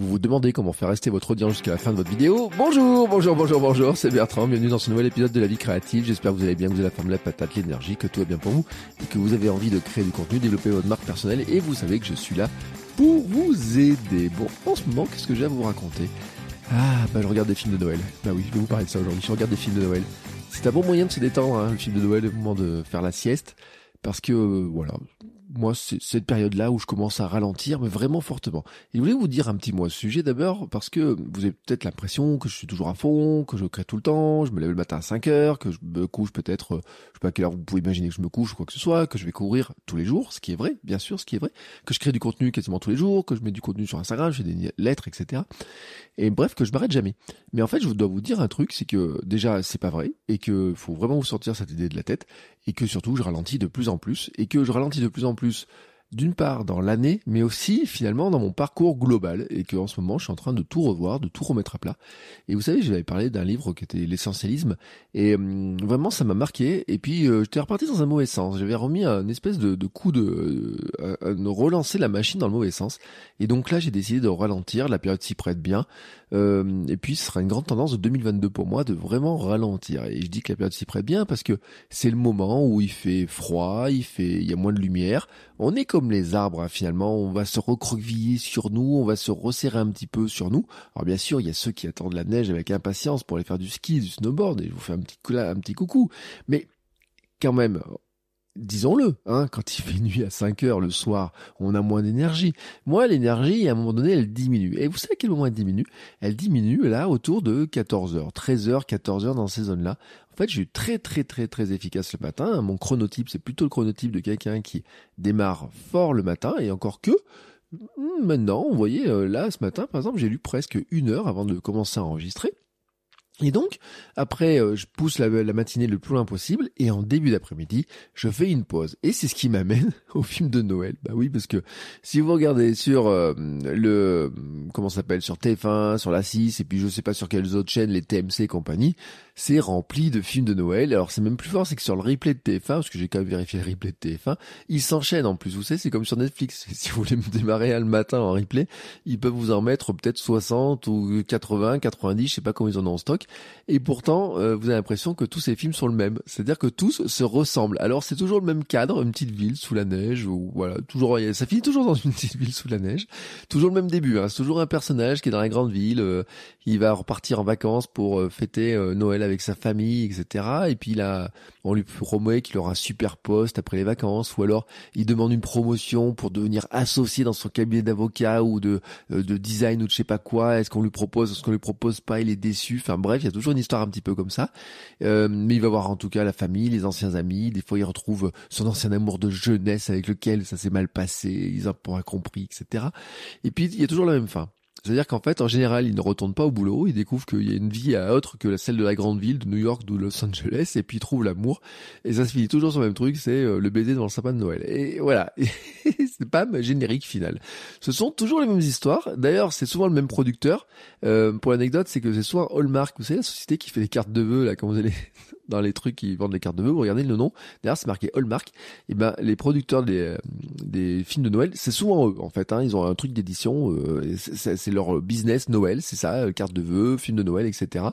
Vous vous demandez comment faire rester votre audience jusqu'à la fin de votre vidéo Bonjour, bonjour, bonjour, bonjour, c'est Bertrand, bienvenue dans ce nouvel épisode de la vie créative. J'espère que vous allez bien, que vous avez la forme, la patate, l'énergie, que tout va bien pour vous et que vous avez envie de créer du contenu, développer votre marque personnelle et vous savez que je suis là pour vous aider. Bon, en ce moment, qu'est-ce que j'ai à vous raconter? Ah, bah je regarde des films de Noël. Bah oui, je vais vous parler de ça aujourd'hui, je regarde des films de Noël. C'est un bon moyen de se détendre, hein, le film de Noël, au moment de faire la sieste. Parce que, euh, voilà, moi, c'est cette période-là où je commence à ralentir, mais vraiment fortement. Et je voulais vous dire un petit mot à ce sujet d'abord, parce que vous avez peut-être l'impression que je suis toujours à fond, que je crée tout le temps, je me lève le matin à 5 heures, que je me couche peut-être, euh, je sais pas à quelle heure vous pouvez imaginer que je me couche ou quoi que ce soit, que je vais courir tous les jours, ce qui est vrai, bien sûr, ce qui est vrai, que je crée du contenu quasiment tous les jours, que je mets du contenu sur Instagram, je fais des lettres, etc. Et bref, que je m'arrête jamais. Mais en fait, je dois vous dire un truc, c'est que déjà, c'est pas vrai, et que faut vraiment vous sortir cette idée de la tête, et que surtout, je ralentis de plus en plus, et que je ralentis de plus en plus d'une part dans l'année, mais aussi finalement dans mon parcours global, et que en ce moment je suis en train de tout revoir, de tout remettre à plat. Et vous savez, j'avais parlé d'un livre qui était l'essentialisme, et hum, vraiment ça m'a marqué. Et puis euh, j'étais reparti dans un mauvais sens. J'avais remis un espèce de, de coup de, euh, de relancer la machine dans le mauvais sens. Et donc là, j'ai décidé de ralentir. La période s'y prête bien. Euh, et puis ce sera une grande tendance de 2022 pour moi de vraiment ralentir. Et je dis que la période s'y prête bien parce que c'est le moment où il fait froid, il fait, il y a moins de lumière. On est comme les arbres hein, finalement, on va se recroqueviller sur nous, on va se resserrer un petit peu sur nous. Alors bien sûr, il y a ceux qui attendent la neige avec impatience pour aller faire du ski, du snowboard, et je vous fais un petit, un petit coucou. Mais quand même, disons-le, hein, quand il fait nuit à 5 heures le soir, on a moins d'énergie. Moi, l'énergie, à un moment donné, elle diminue. Et vous savez à quel moment elle diminue? Elle diminue là autour de 14 heures, 13 heures, 14 heures dans ces zones-là. En fait, je suis très très très très efficace le matin. Mon chronotype, c'est plutôt le chronotype de quelqu'un qui démarre fort le matin, et encore que, hmm, maintenant, vous voyez, euh, là, ce matin, par exemple, j'ai lu presque une heure avant de commencer à enregistrer. Et donc, après, euh, je pousse la, matinée le plus loin possible, et en début d'après-midi, je fais une pause. Et c'est ce qui m'amène au film de Noël. Bah oui, parce que si vous regardez sur euh, le, comment s'appelle, sur TF1, sur la 6, et puis je sais pas sur quelles autres chaînes, les TMC et compagnie, c'est rempli de films de Noël. Alors c'est même plus fort, c'est que sur le replay de TF1, parce que j'ai quand même vérifié le replay de TF1, ils s'enchaînent en plus. Vous savez, c'est comme sur Netflix. Si vous voulez me démarrer le matin en replay, ils peuvent vous en mettre peut-être 60 ou 80, 90, je sais pas combien ils en ont en stock. Et pourtant, euh, vous avez l'impression que tous ces films sont le même. C'est-à-dire que tous se ressemblent. Alors c'est toujours le même cadre, une petite ville sous la neige, ou voilà, toujours, ça finit toujours dans une petite ville sous la neige. Toujours le même début. Hein. C'est toujours un personnage qui est dans la grande ville. Euh, il va repartir en vacances pour euh, fêter Noël avec sa famille, etc. Et puis là, on lui promet qu'il aura un super poste après les vacances, ou alors il demande une promotion pour devenir associé dans son cabinet d'avocat ou de, de design ou de je sais pas quoi. Est-ce qu'on lui propose, est-ce qu'on lui propose pas, il est déçu. Enfin bref, il y a toujours une histoire un petit peu comme ça. Euh, mais il va voir en tout cas la famille, les anciens amis. Des fois, il retrouve son ancien amour de jeunesse avec lequel ça s'est mal passé, ils ont pas compris, etc. Et puis, il y a toujours la même fin. C'est-à-dire qu'en fait, en général, il ne retourne pas au boulot, il découvre qu'il y a une vie à autre que celle de la grande ville, de New York, de Los Angeles, et puis il trouve l'amour. Et ça se finit toujours sur le même truc, c'est euh, le baiser devant le sapin de Noël. Et voilà, ma générique final. Ce sont toujours les mêmes histoires. D'ailleurs, c'est souvent le même producteur. Euh, pour l'anecdote, c'est que c'est soit Hallmark, vous savez, la société qui fait les cartes de vœux, là, quand vous allez dans les trucs qui vendent les cartes de vœux, vous regardez le nom, derrière c'est marqué Hallmark, et ben les producteurs des, euh, des films de Noël, c'est souvent eux en fait, hein, ils ont un truc d'édition, euh, c'est leur business Noël, c'est ça, euh, carte de vœux, film de Noël, etc.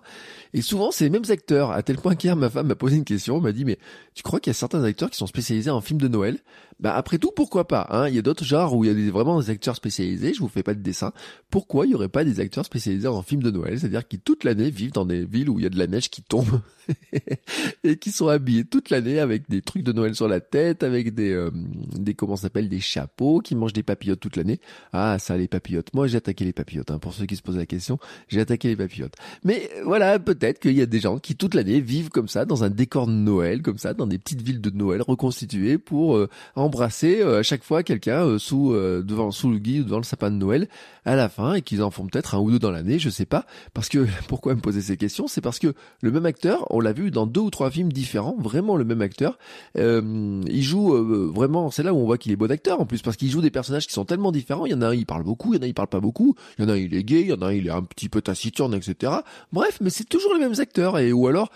Et souvent c'est les mêmes acteurs, à tel point qu'hier ma femme m'a posé une question, m'a dit mais tu crois qu'il y a certains acteurs qui sont spécialisés en films de Noël? Bah après tout pourquoi pas, hein, il y a d'autres genres où il y a vraiment des acteurs spécialisés, je vous fais pas de dessin, pourquoi il y aurait pas des acteurs spécialisés en films de Noël, c'est-à-dire qui toute l'année vivent dans des villes où il y a de la neige qui tombe et qui sont habillés toute l'année avec des trucs de Noël sur la tête, avec des, euh, des comment s'appelle, des chapeaux, qui mangent des papillotes toute l'année. Ah, ça, les papillotes. Moi, j'ai attaqué les papillotes. Hein. Pour ceux qui se posent la question, j'ai attaqué les papillotes. Mais euh, voilà, peut-être qu'il y a des gens qui toute l'année vivent comme ça, dans un décor de Noël, comme ça, dans des petites villes de Noël reconstituées pour euh, embrasser à chaque fois quelqu'un euh, sous euh, devant sous le guide ou devant le sapin de Noël à la fin et qu'ils en font peut-être un ou deux dans l'année, je sais pas. Parce que pourquoi me poser ces questions? C'est parce que le même acteur, on l'a vu dans deux ou trois films différents, vraiment le même acteur. Euh, il joue vraiment, c'est là où on voit qu'il est bon acteur en plus parce qu'il joue des personnages qui sont tellement différents. Il y en a un il parle beaucoup, il y en a un il parle pas beaucoup, il y en a un il est gay, il y en a un il est un petit peu taciturne, etc. Bref, mais c'est toujours les mêmes acteurs et ou alors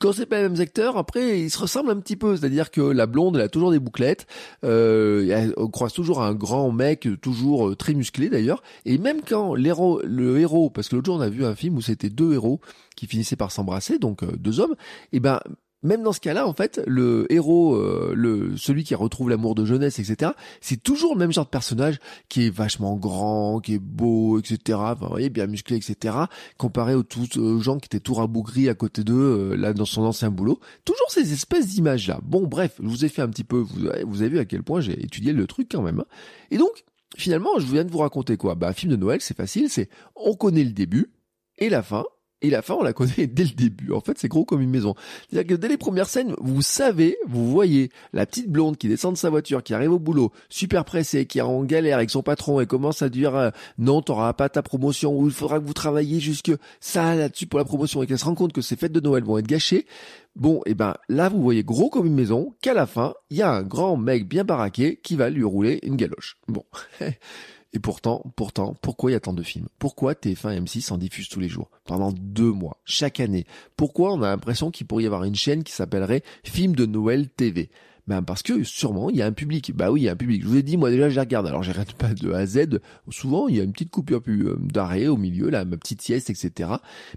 quand c'est pas les mêmes acteurs, après ils se ressemblent un petit peu, c'est-à-dire que la blonde elle a toujours des bouclettes, euh, on croise toujours un grand mec, toujours euh, très musclé d'ailleurs, et même quand l'héros, le héros, parce que l'autre jour on a vu un film où c'était deux héros qui finissaient par s'embrasser, donc euh, deux hommes, et ben même dans ce cas-là, en fait, le héros, euh, le celui qui retrouve l'amour de jeunesse, etc., c'est toujours le même genre de personnage qui est vachement grand, qui est beau, etc. Enfin, vous voyez, bien musclé, etc. Comparé aux, tous, aux gens qui étaient tout rabougris à côté d'eux, euh, là, dans son ancien boulot. Toujours ces espèces d'images-là. Bon, bref, je vous ai fait un petit peu, vous, vous avez vu à quel point j'ai étudié le truc quand même. Hein. Et donc, finalement, je viens de vous raconter quoi? Bah, un film de Noël, c'est facile, c'est on connaît le début et la fin, et la fin, on la connaît dès le début. En fait, c'est gros comme une maison. C'est-à-dire que dès les premières scènes, vous savez, vous voyez la petite blonde qui descend de sa voiture, qui arrive au boulot, super pressée, qui est en galère avec son patron et commence à dire euh, non, t'auras pas ta promotion ou il faudra que vous travailliez jusque ça là-dessus pour la promotion et qu'elle se rend compte que ces fêtes de Noël vont être gâchées. Bon, et eh ben là, vous voyez gros comme une maison qu'à la fin, il y a un grand mec bien baraqué qui va lui rouler une galoche. Bon. Et pourtant, pourtant, pourquoi il y a tant de films? Pourquoi TF1 et M6 en diffusent tous les jours Pendant deux mois, chaque année? Pourquoi on a l'impression qu'il pourrait y avoir une chaîne qui s'appellerait Film de Noël TV ben parce que sûrement il y a un public. Bah oui, il y a un public. Je vous ai dit, moi déjà je regarde. Alors j'arrête pas de A à Z. Souvent il y a une petite coupure euh, d'arrêt au milieu, là, ma petite sieste, etc.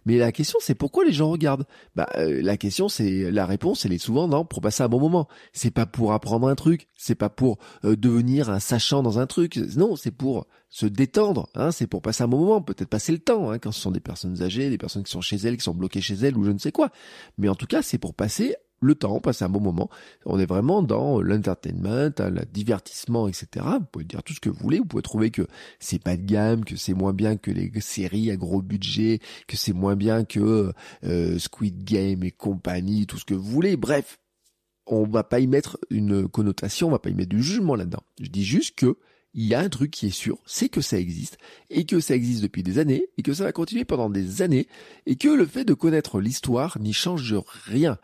Mais la question c'est pourquoi les gens regardent? Bah euh, la question c'est la réponse, elle est souvent non pour passer un bon moment. C'est pas pour apprendre un truc, c'est pas pour euh, devenir un sachant dans un truc. Non, c'est pour se détendre, hein, c'est pour passer un bon moment, peut-être passer le temps, hein, quand ce sont des personnes âgées, des personnes qui sont chez elles, qui sont bloquées chez elles ou je ne sais quoi. Mais en tout cas, c'est pour passer le temps, passer un bon moment. On est vraiment dans l'entertainment, hein, le divertissement, etc. Vous pouvez dire tout ce que vous voulez. Vous pouvez trouver que c'est pas de gamme, que c'est moins bien que les séries à gros budget, que c'est moins bien que euh, Squid Game et compagnie, tout ce que vous voulez. Bref, on va pas y mettre une connotation, on va pas y mettre du jugement là-dedans. Je dis juste que il y a un truc qui est sûr, c'est que ça existe, et que ça existe depuis des années, et que ça va continuer pendant des années, et que le fait de connaître l'histoire n'y change rien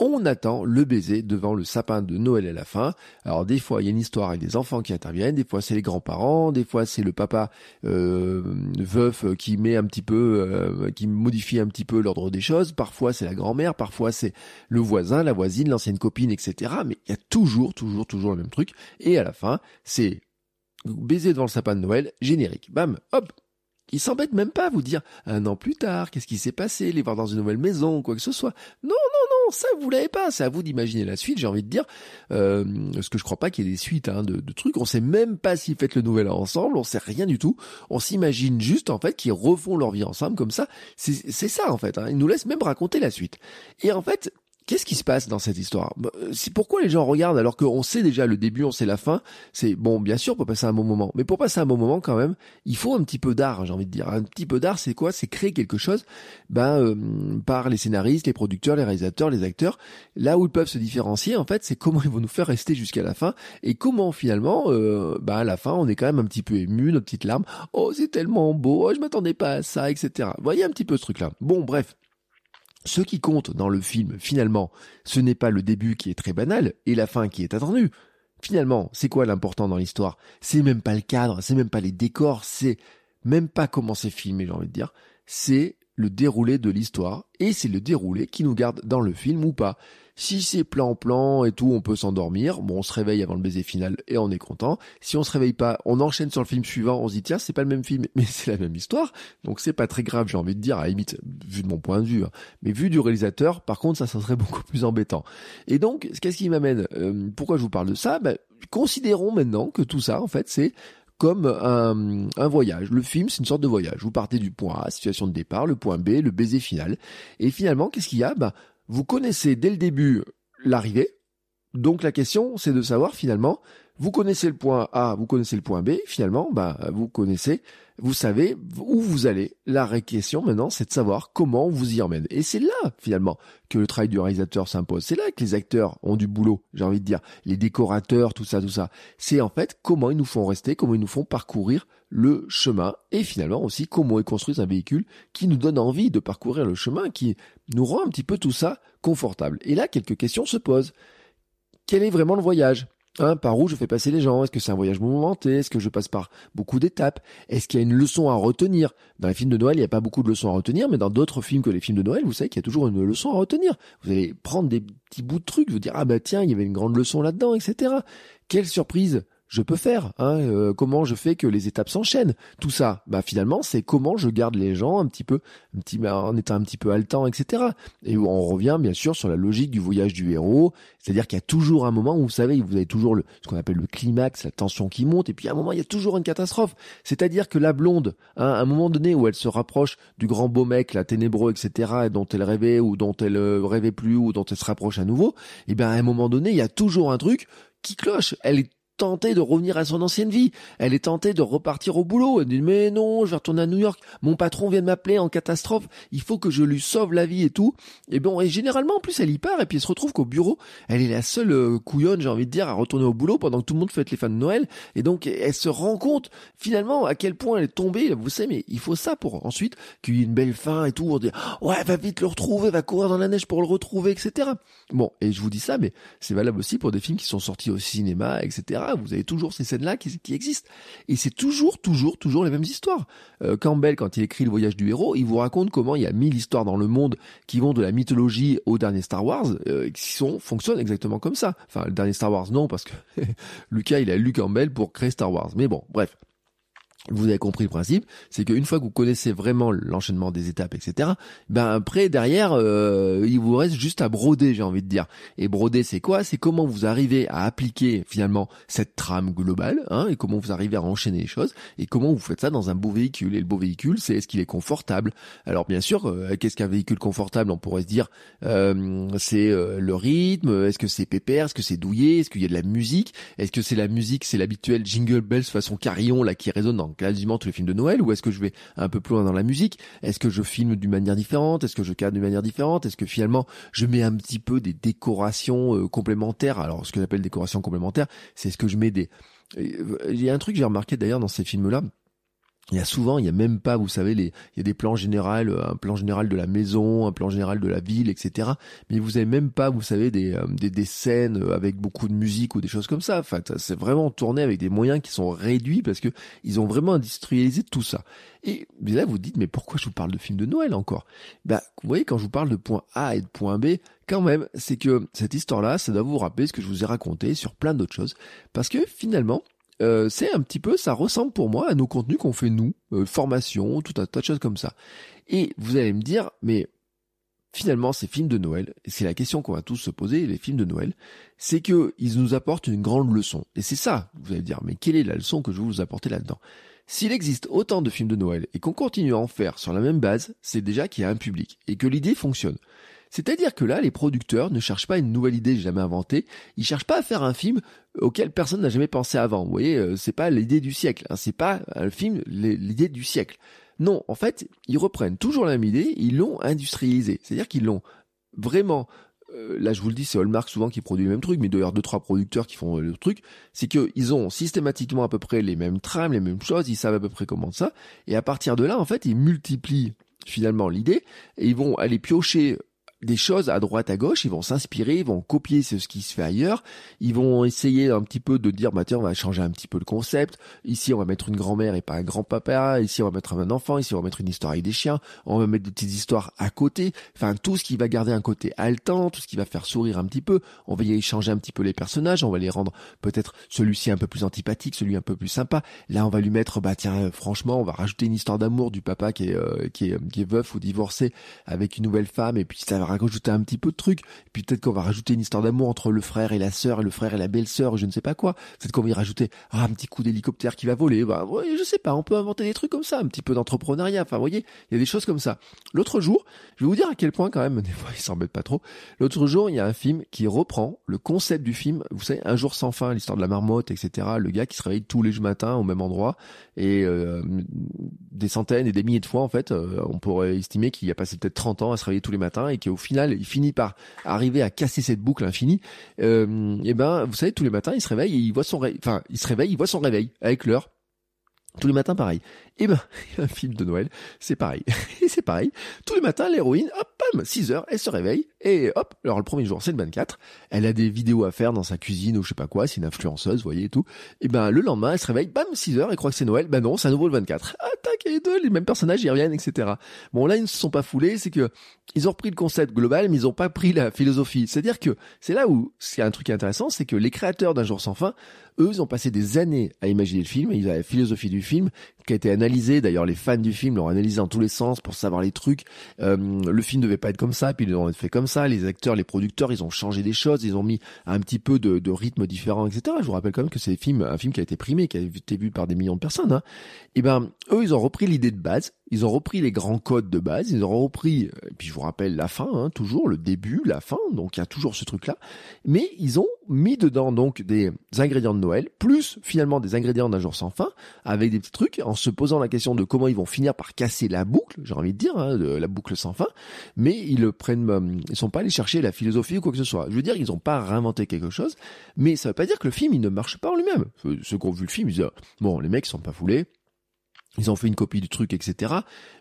on attend le baiser devant le sapin de Noël à la fin. Alors des fois il y a une histoire avec des enfants qui interviennent, des fois c'est les grands-parents, des fois c'est le papa euh, veuf qui met un petit peu, euh, qui modifie un petit peu l'ordre des choses. Parfois c'est la grand-mère, parfois c'est le voisin, la voisine, l'ancienne copine, etc. Mais il y a toujours, toujours, toujours le même truc. Et à la fin c'est baiser devant le sapin de Noël, générique. Bam, hop, ils s'embêtent même pas à vous dire un an plus tard, qu'est-ce qui s'est passé, les voir dans une nouvelle maison, quoi que ce soit. Non, non, ça vous l'avez pas. C'est à vous d'imaginer la suite. J'ai envie de dire, euh, parce que je crois pas qu'il y ait des suites hein, de, de, trucs. On sait même pas s'ils fêtent le nouvel an ensemble. On sait rien du tout. On s'imagine juste en fait qu'ils refont leur vie ensemble comme ça. C'est ça en fait. Hein. Ils nous laissent même raconter la suite. Et en fait, Qu'est-ce qui se passe dans cette histoire? Bah, euh, C'est pourquoi les gens regardent alors qu'on sait déjà le début, on sait la fin? C'est bon, bien sûr, pour passer un bon moment, mais pour passer un bon moment quand même, il faut un petit peu d'art. J'ai envie de dire, un petit peu d'art, c'est quoi? C'est créer quelque chose, ben euh, par les scénaristes, les producteurs, les réalisateurs, les acteurs. Là où ils peuvent se différencier, en fait, c'est comment ils vont nous faire rester jusqu'à la fin et comment finalement, euh, ben à la fin, on est quand même un petit peu ému, nos petites larmes. Oh, c'est tellement beau, oh, je m'attendais pas à ça, etc. Voyez un petit peu ce truc-là. Bon, bref. Ce qui compte dans le film, finalement, ce n'est pas le début qui est très banal et la fin qui est attendue. Finalement, c'est quoi l'important dans l'histoire? C'est même pas le cadre, c'est même pas les décors, c'est même pas comment c'est filmé, j'ai envie de dire. C'est le déroulé de l'histoire et c'est le déroulé qui nous garde dans le film ou pas. Si c'est plan-plan et tout, on peut s'endormir. Bon, on se réveille avant le baiser final et on est content. Si on se réveille pas, on enchaîne sur le film suivant, on se dit tiens, c'est pas le même film, mais c'est la même histoire. Donc c'est pas très grave, j'ai envie de dire, à la limite, vu de mon point de vue. Hein. Mais vu du réalisateur, par contre, ça, serait beaucoup plus embêtant. Et donc, qu'est-ce qui m'amène? Euh, Pourquoi je vous parle de ça? Ben, Considérons maintenant que tout ça, en fait, c'est comme un, voyage. Le film, c'est une sorte de voyage. Vous partez du point A, situation de départ, le point B, le baiser final. Et finalement, qu'est-ce qu'il y a? Ben, vous connaissez dès le début l'arrivée, Donc la question, c'est de savoir finalement, vous connaissez le point A, vous connaissez le point B, finalement, bah, vous connaissez, vous savez où vous allez. La vraie question maintenant, c'est de savoir comment on vous y emmène. Et c'est là, finalement, que le travail du réalisateur s'impose. C'est là que les acteurs ont du boulot, j'ai envie de dire. Les décorateurs, tout ça, tout ça. C'est en fait comment ils nous font rester, comment ils nous font parcourir le chemin et finalement aussi comment ils construisent un véhicule qui nous donne envie de parcourir le chemin, qui nous rend un petit peu tout ça confortable. Et là, quelques questions se posent quel est vraiment le voyage? Hein, par où je fais passer les gens? Est-ce que c'est un voyage mouvementé? Est-ce que je passe par beaucoup d'étapes? Est-ce qu'il y a une leçon à retenir? Dans les films de Noël, il n'y a pas beaucoup de leçons à retenir, mais dans d'autres films que les films de Noël, vous savez qu'il y a toujours une leçon à retenir. Vous allez prendre des petits bouts de trucs, vous dire ah bah tiens, il y avait une grande leçon là-dedans, etc. Quelle surprise je peux faire hein, euh, Comment je fais que les étapes s'enchaînent? Tout ça, bah finalement, c'est comment je garde les gens un petit peu, un petit, bah, en étant un petit peu haletant, etc. Et on revient bien sûr sur la logique du voyage du héros, c'est-à-dire qu'il y a toujours un moment où vous savez, vous avez toujours le, ce qu'on appelle le climax, la tension qui monte, et puis à un moment il y a toujours une catastrophe. C'est-à-dire que la blonde, hein, à un moment donné où elle se rapproche du grand beau mec, la ténébreux, etc., et dont elle rêvait ou dont elle euh, rêvait plus ou dont elle se rapproche à nouveau, et bien à un moment donné il y a toujours un truc qui cloche. Elle est tentée de revenir à son ancienne vie. Elle est tentée de repartir au boulot. Elle dit mais non, je vais retourner à New York. Mon patron vient de m'appeler en catastrophe. Il faut que je lui sauve la vie et tout. Et bon, et généralement en plus elle y part et puis elle se retrouve qu'au bureau, elle est la seule euh, couillonne, j'ai envie de dire, à retourner au boulot pendant que tout le monde fête les fans de Noël. Et donc elle se rend compte finalement à quel point elle est tombée. Vous savez, mais il faut ça pour ensuite qu'il y ait une belle fin et tout. On dit ouais, va vite le retrouver, va courir dans la neige pour le retrouver, etc. Bon, et je vous dis ça, mais c'est valable aussi pour des films qui sont sortis au cinéma, etc. Vous avez toujours ces scènes-là qui, existent. Et c'est toujours, toujours, toujours les mêmes histoires. Euh, Campbell, quand il écrit Le voyage du héros, il vous raconte comment il y a mille histoires dans le monde qui vont de la mythologie au dernier Star Wars, euh, qui sont, fonctionnent exactement comme ça. Enfin, le dernier Star Wars, non, parce que Lucas, il a lu Campbell pour créer Star Wars. Mais bon, bref vous avez compris le principe, c'est qu'une fois que vous connaissez vraiment l'enchaînement des étapes, etc., ben après derrière, euh, il vous reste juste à broder, j'ai envie de dire. Et broder, c'est quoi? C'est comment vous arrivez à appliquer finalement cette trame globale, hein, et comment vous arrivez à enchaîner les choses, et comment vous faites ça dans un beau véhicule. Et le beau véhicule, c'est est-ce qu'il est confortable? Alors bien sûr, euh, qu'est-ce qu'un véhicule confortable? On pourrait se dire, euh, c'est le rythme, est-ce que c'est pépère, est-ce que c'est douillé, est-ce qu'il y a de la musique, est-ce que c'est la musique, c'est l'habituel jingle bells façon carillon là qui résonne dans quasiment tous les films de Noël ou est-ce que je vais un peu plus loin dans la musique? Est-ce que je filme d'une manière différente? Est-ce que je cadre d'une manière différente? Est-ce que finalement je mets un petit peu des décorations euh, complémentaires? Alors ce que j'appelle décorations complémentaires, c'est ce que je mets des... Euh, il y a un truc que j'ai remarqué d'ailleurs dans ces films-là, il y a souvent, il y a même pas, vous savez, les, il y a des plans généraux, un plan général de la maison, un plan général de la ville, etc. Mais vous avez même pas, vous savez, des, euh, des, des, scènes avec beaucoup de musique ou des choses comme ça. Enfin, c'est vraiment tourné avec des moyens qui sont réduits parce que ils ont vraiment industrialisé tout ça. Et là, vous dites, mais pourquoi je vous parle de films de Noël encore? Bah, vous voyez, quand je vous parle de point A et de point B, quand même, c'est que cette histoire-là, ça doit vous rappeler ce que je vous ai raconté sur plein d'autres choses. Parce que finalement, euh, c'est un petit peu, ça ressemble pour moi à nos contenus qu'on fait nous, euh, formation, tout un tas de choses comme ça. Et vous allez me dire, mais finalement, ces films de Noël, et c'est la question qu'on va tous se poser, les films de Noël, c'est que ils nous apportent une grande leçon. Et c'est ça, vous allez dire, mais quelle est la leçon que je vais vous apporter là-dedans? S'il existe autant de films de Noël et qu'on continue à en faire sur la même base, c'est déjà qu'il y a un public et que l'idée fonctionne. C'est-à-dire que là, les producteurs ne cherchent pas une nouvelle idée jamais inventée, ils cherchent pas à faire un film auquel personne n'a jamais pensé avant. Vous voyez, euh, c'est pas l'idée du siècle, hein, c'est pas un film l'idée du siècle. Non, en fait, ils reprennent toujours la même idée, ils l'ont industrialisée. C'est-à-dire qu'ils l'ont vraiment euh, là je vous le dis, c'est Hallmark souvent qui produit le même truc, mais d'ailleurs deux trois producteurs qui font le truc, c'est qu'ils ont systématiquement à peu près les mêmes trames, les mêmes choses, ils savent à peu près comment ça, et à partir de là, en fait, ils multiplient finalement l'idée, et ils vont aller piocher des choses à droite à gauche, ils vont s'inspirer, ils vont copier ce qui se fait ailleurs, ils vont essayer un petit peu de dire bah tiens on va changer un petit peu le concept, ici on va mettre une grand-mère et pas un grand-papa, ici on va mettre un enfant, ici on va mettre une histoire avec des chiens, on va mettre des petites histoires à côté, enfin tout ce qui va garder un côté haletant, tout ce qui va faire sourire un petit peu, on va y échanger un petit peu les personnages, on va les rendre peut-être celui-ci un peu plus antipathique, celui un peu plus sympa, là on va lui mettre bah tiens franchement on va rajouter une histoire d'amour du papa qui est, euh, qui est qui est veuf ou divorcé avec une nouvelle femme et puis ça va rajouter un petit peu de trucs, puis peut-être qu'on va rajouter une histoire d'amour entre le frère et la sœur, et le frère et la belle-sœur, je ne sais pas quoi. Peut-être qu'on va y rajouter ah, un petit coup d'hélicoptère qui va voler. Bah, ouais, je sais pas, on peut inventer des trucs comme ça, un petit peu d'entrepreneuriat. Enfin, vous voyez, il y a des choses comme ça. L'autre jour, je vais vous dire à quel point quand même, des fois, ils s'embêtent pas trop. L'autre jour, il y a un film qui reprend le concept du film. Vous savez, Un jour sans fin, l'histoire de la marmotte, etc. Le gars qui se réveille tous les matins au même endroit et euh, des centaines et des milliers de fois en fait, euh, on pourrait estimer qu'il a passé peut-être 30 ans à se réveiller tous les matins et qu'au final, il finit par arriver à casser cette boucle infinie. Euh, et ben, vous savez, tous les matins, il se réveille et il voit son, enfin, il se réveille, il voit son réveil avec l'heure. Tous les matins, pareil. Et ben, un film de Noël, c'est pareil. Et c'est pareil. Tous les matins, l'héroïne, hop, pam, 6 heures, elle se réveille, et hop, alors le premier jour, c'est le 24, elle a des vidéos à faire dans sa cuisine ou je sais pas quoi, c'est une influenceuse, vous voyez, et tout. Et ben, le lendemain, elle se réveille, bam, 6 heures, elle croit que c'est Noël, ben non, c'est à nouveau le 24. Ah, tac, et deux, les mêmes personnages, ils reviennent, etc. Bon, là, ils ne se sont pas foulés, c'est que, ils ont repris le concept global, mais ils ont pas pris la philosophie. C'est-à-dire que, c'est là où, c'est un truc intéressant, c'est que les créateurs d'un jour sans fin, eux, ils ont passé des années à imaginer le film, ils avaient la philosophie du film, qui a été analysée, d'ailleurs, les fans du film l'ont analysé dans tous les sens pour savoir les trucs. Euh, le film devait pas être comme ça, puis ils l'ont fait comme ça. Les acteurs, les producteurs, ils ont changé des choses, ils ont mis un petit peu de, rythme différent, etc. Je vous rappelle quand même que c'est un film, qui a été primé, qui a été vu par des millions de personnes. Hein. Et ben, eux, ils ont repris l'idée de base, ils ont repris les grands codes de base, ils ont repris, et puis je vous rappelle la fin, hein, toujours le début, la fin, donc il y a toujours ce truc-là. Mais ils ont mis dedans donc des ingrédients de Noël, plus finalement des ingrédients d'un jour sans fin, avec des petits trucs, en se posant la question de comment ils vont finir par casser la boucle, j'ai envie de dire, hein, de la boucle sans fin. Mais ils le prennent, euh, ils sont pas allés chercher la philosophie ou quoi que ce soit. Je veux dire, ils ont pas réinventé quelque chose, mais ça veut pas dire que le film il ne marche pas en lui-même. Ceux qui ont vu le film, ils disent bon, les mecs sont pas foulés ils ont fait une copie du truc, etc.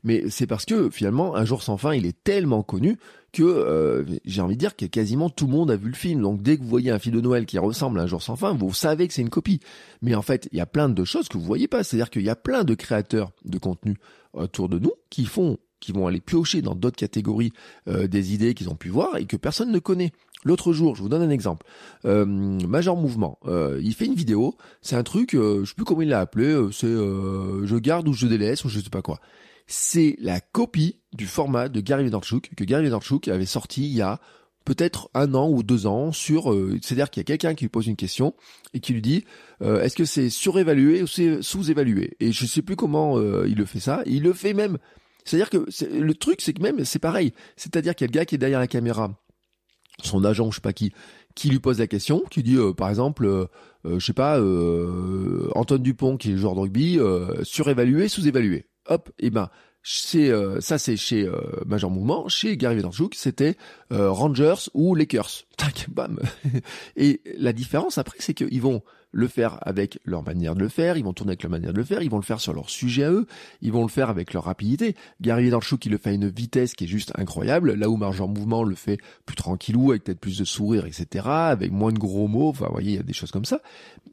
Mais c'est parce que finalement, Un jour sans fin, il est tellement connu que euh, j'ai envie de dire que quasiment tout le monde a vu le film. Donc dès que vous voyez un film de Noël qui ressemble à Un jour sans fin, vous savez que c'est une copie. Mais en fait, il y a plein de choses que vous voyez pas. C'est-à-dire qu'il y a plein de créateurs de contenu autour de nous qui font qui vont aller piocher dans d'autres catégories euh, des idées qu'ils ont pu voir et que personne ne connaît. L'autre jour, je vous donne un exemple. Euh, Major Mouvement, euh, il fait une vidéo. C'est un truc, euh, je sais plus comment il l'a appelé. Euh, c'est je garde ou je délaisse ou je sais pas quoi. C'est la copie du format de Gary Vaynerchuk que Gary Vaynerchuk avait sorti il y a peut-être un an ou deux ans sur. C'est-à-dire qu'il y a quelqu'un qui lui pose une question et qui lui dit est-ce que c'est surévalué ou c'est sous-évalué? Et je sais plus comment il le fait ça. Il le fait même. C'est-à-dire que le truc, c'est que même c'est pareil. C'est-à-dire qu'il y a le gars qui est derrière la caméra son agent, je sais pas qui, qui lui pose la question, qui dit euh, par exemple, euh, euh, je sais pas, euh, Antoine Dupont qui est joueur de rugby, surévalué, sous-évalué. Hop, et ben c'est ça c'est chez Major Mouvement, chez Gary Vaynerchuk, c'était Rangers ou Lakers. Tac, bam. et la différence après, c'est qu'ils vont le faire avec leur manière de le faire, ils vont tourner avec leur manière de le faire, ils vont le faire sur leur sujet à eux, ils vont le faire avec leur rapidité. Gary Vaynerchuk, qui le fait à une vitesse qui est juste incroyable, là où Marge en mouvement le fait plus tranquillou, avec peut-être plus de sourire, etc., avec moins de gros mots, enfin, vous voyez, il y a des choses comme ça.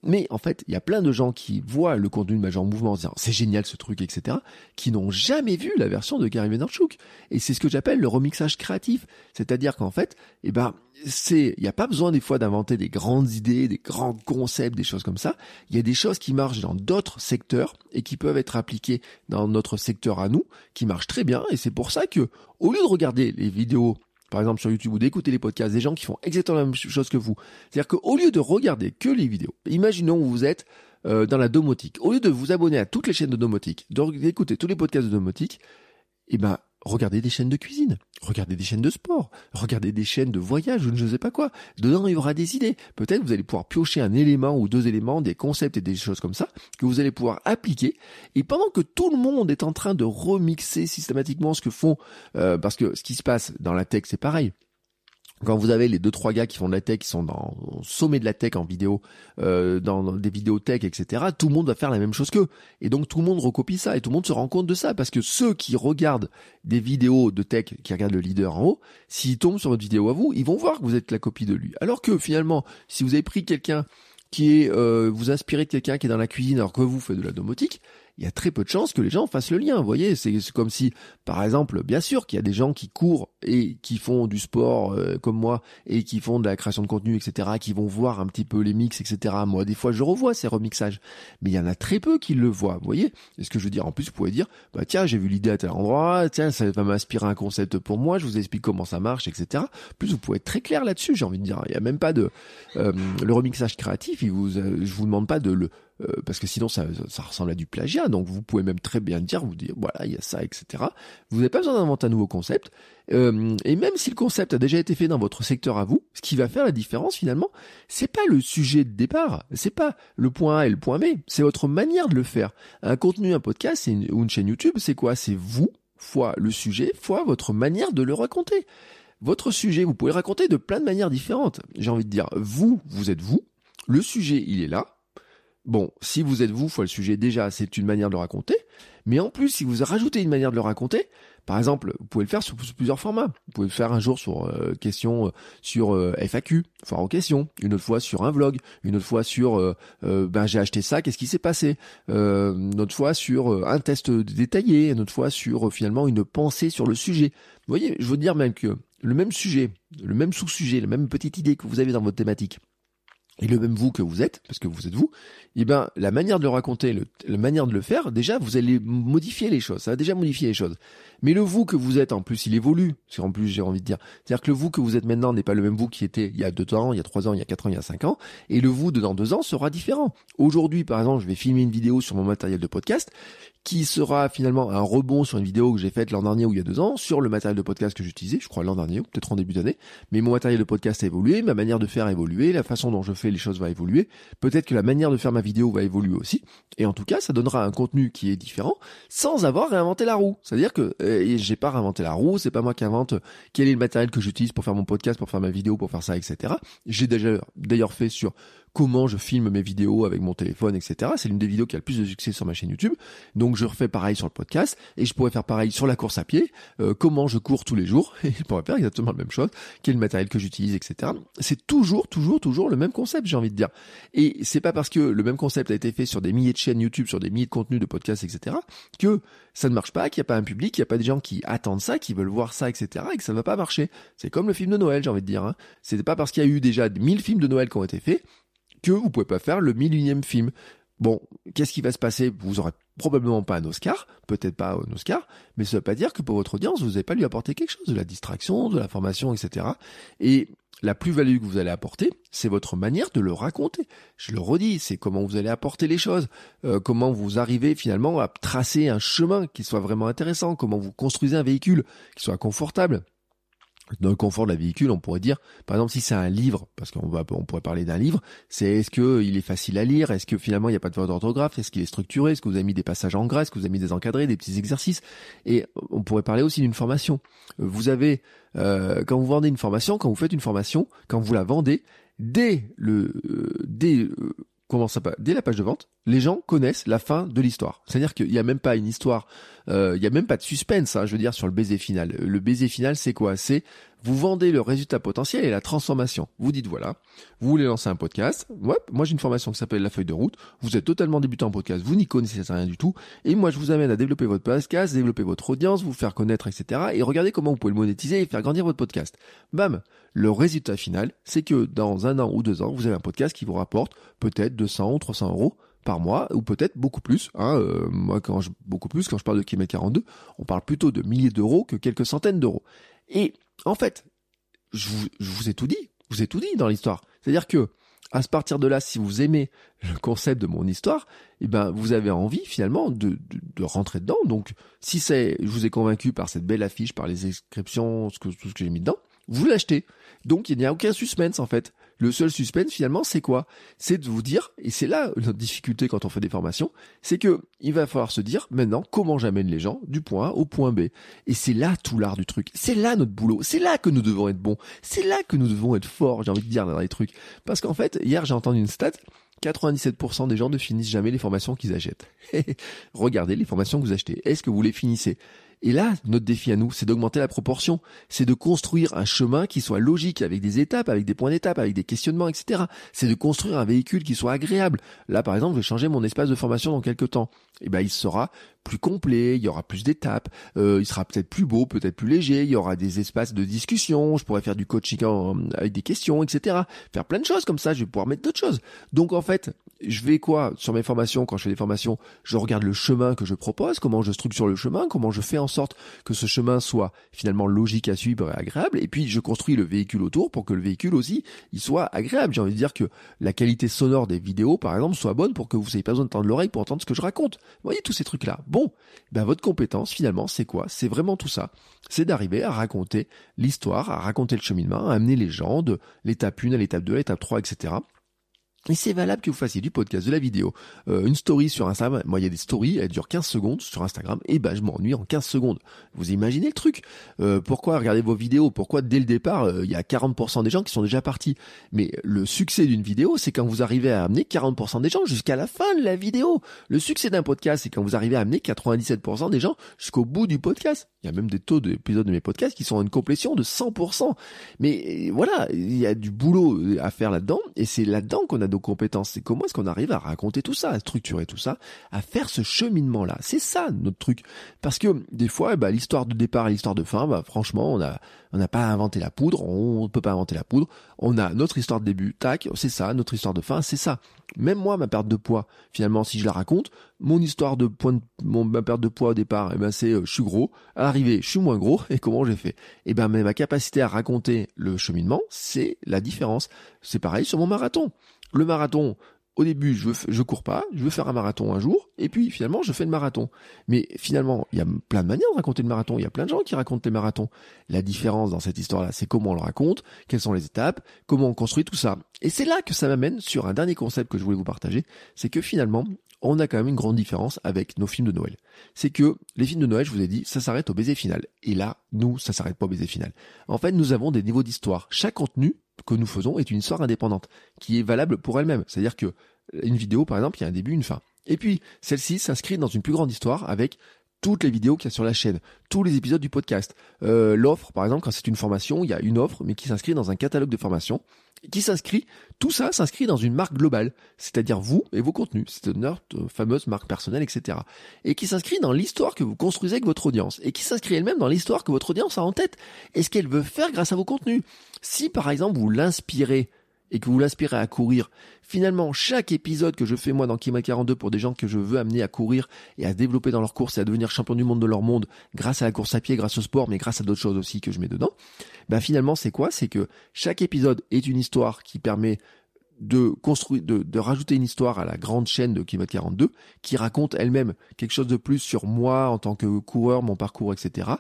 Mais en fait, il y a plein de gens qui voient le contenu de Major en mouvement en disant c'est génial ce truc, etc., qui n'ont jamais vu la version de Gary Vaynerchuk. Et c'est ce que j'appelle le remixage créatif. C'est-à-dire qu'en fait, eh ben, c'est, il n'y a pas besoin des fois d'inventer des grandes idées, des grands concepts, des choses comme ça. Il y a des choses qui marchent dans d'autres secteurs et qui peuvent être appliquées dans notre secteur à nous, qui marchent très bien. Et c'est pour ça que, au lieu de regarder les vidéos par exemple sur YouTube ou d'écouter les podcasts des gens qui font exactement la même chose que vous. C'est-à-dire qu'au lieu de regarder que les vidéos, imaginons que vous êtes euh, dans la domotique, au lieu de vous abonner à toutes les chaînes de domotique, d'écouter tous les podcasts de domotique, eh ben regardez des chaînes de cuisine, regardez des chaînes de sport, regardez des chaînes de voyage ou je ne sais pas quoi. Dedans, il y aura des idées. Peut-être vous allez pouvoir piocher un élément ou deux éléments, des concepts et des choses comme ça, que vous allez pouvoir appliquer. Et pendant que tout le monde est en train de remixer systématiquement ce que font, euh, parce que ce qui se passe dans la tech, c'est pareil quand vous avez les deux trois gars qui font de la tech, qui sont dans au sommet de la tech en vidéo, euh, dans, des vidéos tech, etc. Tout le monde va faire la même chose qu'eux, et donc tout le monde recopie ça, et tout le monde se rend compte de ça, parce que ceux qui regardent des vidéos de tech, qui regardent le leader en haut, s'ils tombent sur votre vidéo à vous, ils vont voir que vous êtes la copie de lui. Alors que finalement, si vous avez pris quelqu'un qui est, euh, vous inspirez de quelqu'un qui est dans la cuisine alors que vous faites de la domotique, il y a très peu de chances que les gens fassent le lien. Vous voyez, c'est comme si, par exemple, bien sûr qu'il y a des gens qui courent et qui font du sport euh, comme moi et qui font de la création de contenu, etc., qui vont voir un petit peu les mix, etc. Moi, des fois, je revois ces remixages, mais il y en a très peu qui le voient. Vous voyez, est ce que je veux dire. En plus, vous pouvez dire, bah tiens, j'ai vu l'idée à tel endroit, tiens, ça va m'inspirer un concept pour moi. Je vous explique comment ça marche, etc. plus, vous pouvez être très clair là-dessus. J'ai envie de dire, il y a même pas de euh, le remixage créatif. Il vous, euh, je vous demande pas de le euh, parce que sinon ça, ça, ressemble à du plagiat. Donc vous pouvez même très bien dire, vous dire voilà il y a ça, etc. Vous n'avez pas besoin d'inventer un nouveau concept. Euh, et même si le concept a déjà été fait dans votre secteur à vous, ce qui va faire la différence finalement, c'est pas le sujet de départ, c'est pas le point A et le point B, c'est votre manière de le faire. Un contenu, un podcast ou une chaîne YouTube, c'est quoi? C'est vous fois le sujet fois votre manière de le raconter. Votre sujet, vous pouvez le raconter de plein de manières différentes. J'ai envie de dire, vous, vous êtes vous. Le sujet, il est là Bon, si vous êtes vous, fois le sujet, déjà, c'est une manière de le raconter. Mais en plus, si vous rajoutez une manière de le raconter, par exemple, vous pouvez le faire sur plusieurs formats. Vous pouvez le faire un jour sur euh, question euh, sur euh, FAQ, foire aux questions, une autre fois sur un vlog, une autre fois sur ben j'ai acheté ça, qu'est-ce qui s'est passé, une autre fois sur un test détaillé, une autre fois sur finalement une pensée sur le sujet. Vous voyez, je veux dire même que le même sujet, le même sous-sujet, la même petite idée que vous avez dans votre thématique, et le même vous que vous êtes, parce que vous êtes vous, eh ben la manière de le raconter, le, la manière de le faire, déjà vous allez modifier les choses, ça va déjà modifier les choses. Mais le vous que vous êtes, en plus, il évolue. C'est en plus j'ai envie de dire, c'est-à-dire que le vous que vous êtes maintenant n'est pas le même vous qui était il y a deux ans, il y a trois ans, il y a quatre ans, il y a cinq ans, et le vous de dans deux ans sera différent. Aujourd'hui, par exemple, je vais filmer une vidéo sur mon matériel de podcast qui sera finalement un rebond sur une vidéo que j'ai faite l'an dernier ou il y a deux ans sur le matériel de podcast que j'utilisais, je crois l'an dernier ou peut-être en début d'année. Mais mon matériel de podcast a évolué, ma manière de faire a évolué, la façon dont je fais les choses va évoluer. Peut-être que la manière de faire ma vidéo va évoluer aussi. Et en tout cas, ça donnera un contenu qui est différent sans avoir réinventé la roue. C'est-à-dire que euh, j'ai pas réinventé la roue, c'est pas moi qui invente quel est le matériel que j'utilise pour faire mon podcast, pour faire ma vidéo, pour faire ça, etc. J'ai déjà d'ailleurs fait sur comment je filme mes vidéos avec mon téléphone, etc. C'est l'une des vidéos qui a le plus de succès sur ma chaîne YouTube. Donc je refais pareil sur le podcast et je pourrais faire pareil sur la course à pied, euh, comment je cours tous les jours et je pourrais faire exactement la même chose, quel matériel que j'utilise, etc. C'est toujours, toujours, toujours le même concept, j'ai envie de dire. Et c'est pas parce que le même concept a été fait sur des milliers de chaînes YouTube, sur des milliers de contenus de podcasts, etc. que ça ne marche pas, qu'il n'y a pas un public, qu'il n'y a pas des gens qui attendent ça, qui veulent voir ça, etc. et que ça ne va pas marcher. C'est comme le film de Noël, j'ai envie de dire. Hein. C'est pas parce qu'il y a eu déjà 1000 films de Noël qui ont été faits que vous pouvez pas faire le millionième film. Bon, qu'est-ce qui va se passer? Vous aurez probablement pas un Oscar, peut-être pas un Oscar, mais ça veut pas dire que pour votre audience, vous n'avez pas lui apporter quelque chose, de la distraction, de l'information, etc. Et la plus-value que vous allez apporter, c'est votre manière de le raconter. Je le redis, c'est comment vous allez apporter les choses, euh, comment vous arrivez finalement à tracer un chemin qui soit vraiment intéressant, comment vous construisez un véhicule qui soit confortable, dans le confort de la véhicule, on pourrait dire, par exemple, si c'est un livre, parce qu'on va, on pourrait parler d'un livre, c'est est-ce que il est facile à lire, est-ce que finalement il n'y a pas de faute d'orthographe, est-ce qu'il est structuré, est-ce que vous avez mis des passages en gras, est-ce que vous avez mis des encadrés, des petits exercices, et on pourrait parler aussi d'une formation. Vous avez, euh, quand vous vendez une formation, quand vous faites une formation, quand vous la vendez, dès le, euh, dès euh, comment ça Dès la page de vente, les gens connaissent la fin de l'histoire. C'est-à-dire qu'il n'y a même pas une histoire, euh, il n'y a même pas de suspense, hein, je veux dire, sur le baiser final. Le baiser final, c'est quoi? C'est vous vendez le résultat potentiel et la transformation. Vous dites voilà, vous voulez lancer un podcast. Moi j'ai une formation qui s'appelle la feuille de route. Vous êtes totalement débutant en podcast, vous n'y connaissez rien du tout. Et moi je vous amène à développer votre podcast, développer votre audience, vous faire connaître, etc. Et regardez comment vous pouvez le monétiser et faire grandir votre podcast. Bam Le résultat final, c'est que dans un an ou deux ans, vous avez un podcast qui vous rapporte peut-être 200 ou 300 euros par mois, ou peut-être beaucoup plus. Hein, euh, moi, quand je, beaucoup plus, quand je parle de kilomètre 42, on parle plutôt de milliers d'euros que quelques centaines d'euros. Et en fait, je vous, ai tout dit, je vous ai tout dit dans l'histoire. C'est-à-dire que à partir de là, si vous aimez le concept de mon histoire, eh ben vous avez envie finalement de, de, rentrer dedans. Donc si c'est, je vous ai convaincu par cette belle affiche, par les inscriptions, ce que, tout ce que j'ai mis dedans, vous l'achetez. Donc il n'y a aucun suspense en fait. Le seul suspense finalement, c'est quoi? C'est de vous dire, et c'est là notre difficulté quand on fait des formations, c'est que il va falloir se dire maintenant comment j'amène les gens du point A au point B? Et c'est là tout l'art du truc. C'est là notre boulot. C'est là que nous devons être bons. C'est là que nous devons être forts. J'ai envie de dire dans les trucs. Parce qu'en fait, hier j'ai entendu une stat. 97% des gens ne finissent jamais les formations qu'ils achètent. Regardez les formations que vous achetez. Est-ce que vous les finissez? Et là, notre défi à nous, c'est d'augmenter la proportion. C'est de construire un chemin qui soit logique, avec des étapes, avec des points d'étape, avec des questionnements, etc. C'est de construire un véhicule qui soit agréable. Là, par exemple, je vais changer mon espace de formation dans quelques temps. Et eh ben, il sera plus complet, il y aura plus d'étapes, euh, il sera peut-être plus beau, peut-être plus léger, il y aura des espaces de discussion, je pourrais faire du coaching avec des questions, etc. Faire plein de choses comme ça, je vais pouvoir mettre d'autres choses. Donc en fait, je vais quoi sur mes formations, quand je fais des formations, je regarde le chemin que je propose, comment je structure le chemin, comment je fais en sorte que ce chemin soit finalement logique à suivre et agréable, et puis je construis le véhicule autour pour que le véhicule aussi, il soit agréable. J'ai envie de dire que la qualité sonore des vidéos, par exemple, soit bonne pour que vous n'ayez pas besoin de tendre l'oreille pour entendre ce que je raconte. Vous voyez tous ces trucs-là. Bon, ben votre compétence finalement, c'est quoi? C'est vraiment tout ça. C'est d'arriver à raconter l'histoire, à raconter le cheminement, à amener les gens de l'étape 1 à l'étape 2, à l'étape 3, etc. Et c'est valable que vous fassiez du podcast, de la vidéo, euh, une story sur Instagram. Moi, il y a des stories, elles durent 15 secondes sur Instagram. Et ben, je m'ennuie en 15 secondes. Vous imaginez le truc? Euh, Pourquoi regarder vos vidéos? Pourquoi dès le départ, euh, il y a 40% des gens qui sont déjà partis? Mais le succès d'une vidéo, c'est quand vous arrivez à amener 40% des gens jusqu'à la fin de la vidéo. Le succès d'un podcast, c'est quand vous arrivez à amener 97% des gens jusqu'au bout du podcast. Il y a même des taux d'épisodes de mes podcasts qui sont en une complétion de 100%. Mais voilà, il y a du boulot à faire là-dedans. Et c'est là-dedans qu'on a compétences. C'est comment est-ce qu'on arrive à raconter tout ça, à structurer tout ça, à faire ce cheminement-là. C'est ça notre truc. Parce que des fois, bah, l'histoire de départ et l'histoire de fin, bah, franchement, on a on n'a pas inventé la poudre, on ne peut pas inventer la poudre. On a notre histoire de début, tac, c'est ça, notre histoire de fin, c'est ça. Même moi, ma perte de poids, finalement, si je la raconte, mon histoire de point ma perte de poids au départ, eh ben c'est euh, je suis gros, à l'arrivée, je suis moins gros, et comment j'ai fait? Eh ben ma capacité à raconter le cheminement, c'est la différence. C'est pareil sur mon marathon. Le marathon, au début, je, cours pas, je veux faire un marathon un jour, et puis finalement, je fais le marathon. Mais finalement, il y a plein de manières de raconter le marathon. Il y a plein de gens qui racontent les marathons. La différence dans cette histoire-là, c'est comment on le raconte, quelles sont les étapes, comment on construit tout ça. Et c'est là que ça m'amène sur un dernier concept que je voulais vous partager, c'est que finalement, on a quand même une grande différence avec nos films de Noël. C'est que les films de Noël, je vous ai dit, ça s'arrête au baiser final. Et là, nous, ça s'arrête pas au baiser final. En fait, nous avons des niveaux d'histoire. Chaque contenu que nous faisons est une histoire indépendante, qui est valable pour elle-même. C'est-à-dire que une vidéo, par exemple, il y a un début, une fin. Et puis, celle-ci s'inscrit dans une plus grande histoire avec toutes les vidéos qu'il y a sur la chaîne, tous les épisodes du podcast. Euh, l'offre, par exemple, quand c'est une formation, il y a une offre, mais qui s'inscrit dans un catalogue de formation, qui s'inscrit, tout ça s'inscrit dans une marque globale, c'est-à-dire vous et vos contenus, c'est une fameuse marque personnelle, etc. Et qui s'inscrit dans l'histoire que vous construisez avec votre audience, et qui s'inscrit elle-même dans l'histoire que votre audience a en tête, et ce qu'elle veut faire grâce à vos contenus. Si, par exemple, vous l'inspirez et que vous l'inspirez à courir, finalement, chaque épisode que je fais moi dans Kima 42 pour des gens que je veux amener à courir et à se développer dans leur course et à devenir champion du monde de leur monde grâce à la course à pied, grâce au sport, mais grâce à d'autres choses aussi que je mets dedans, ben finalement, c'est quoi? C'est que chaque épisode est une histoire qui permet de construire, de, de, rajouter une histoire à la grande chaîne de Kilomètre 42 qui raconte elle-même quelque chose de plus sur moi en tant que coureur, mon parcours, etc.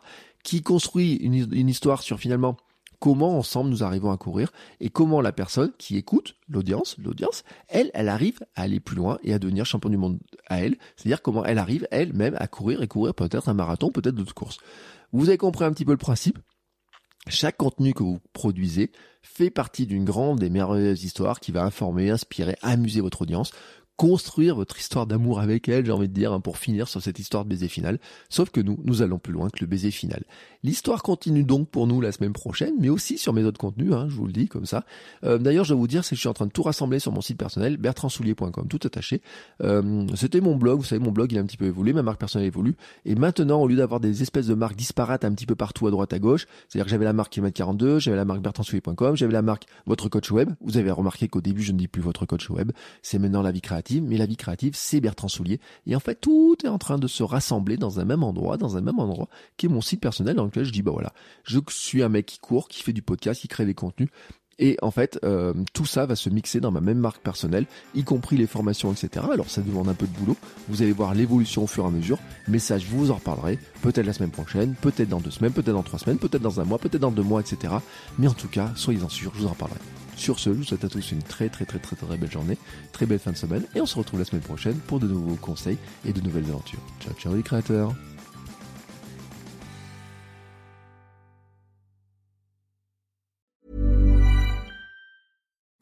Qui construit une, une histoire sur finalement comment ensemble nous arrivons à courir et comment la personne qui écoute, l'audience, l'audience, elle, elle arrive à aller plus loin et à devenir champion du monde à elle. C'est-à-dire comment elle arrive elle-même à courir et courir peut-être un marathon, peut-être d'autres courses. Vous avez compris un petit peu le principe. Chaque contenu que vous produisez fait partie d'une grande et merveilleuse histoire qui va informer, inspirer, amuser votre audience construire votre histoire d'amour avec elle, j'ai envie de dire, hein, pour finir sur cette histoire de baiser final. Sauf que nous, nous allons plus loin que le baiser final. L'histoire continue donc pour nous la semaine prochaine, mais aussi sur mes autres contenus, hein, je vous le dis comme ça. Euh, D'ailleurs, je dois vous dire, c'est que je suis en train de tout rassembler sur mon site personnel, bertrandsoulier.com, tout attaché. Euh, C'était mon blog, vous savez, mon blog il a un petit peu évolué, ma marque personnelle évolue. Et maintenant, au lieu d'avoir des espèces de marques disparates un petit peu partout à droite à gauche, c'est-à-dire que j'avais la marque km 42, j'avais la marque bertrandsoulier.com, j'avais la marque votre coach web. Vous avez remarqué qu'au début, je ne dis plus votre coach web, c'est maintenant la vie mais la vie créative, c'est Bertrand Soulier. Et en fait, tout est en train de se rassembler dans un même endroit, dans un même endroit, qui est mon site personnel dans lequel je dis, bah voilà, je suis un mec qui court, qui fait du podcast, qui crée des contenus. Et en fait, euh, tout ça va se mixer dans ma même marque personnelle, y compris les formations, etc. Alors ça demande un peu de boulot. Vous allez voir l'évolution au fur et à mesure. Mais ça, je vous en reparlerai. Peut-être la semaine prochaine, peut-être dans deux semaines, peut-être dans trois semaines, peut-être dans un mois, peut-être dans deux mois, etc. Mais en tout cas, soyez-en sûrs, je vous en reparlerai. Sur ce, je vous souhaite à tous une très très très très très belle journée, très belle fin de semaine, et on se retrouve la semaine prochaine pour de nouveaux conseils et de nouvelles aventures. Ciao ciao les créateurs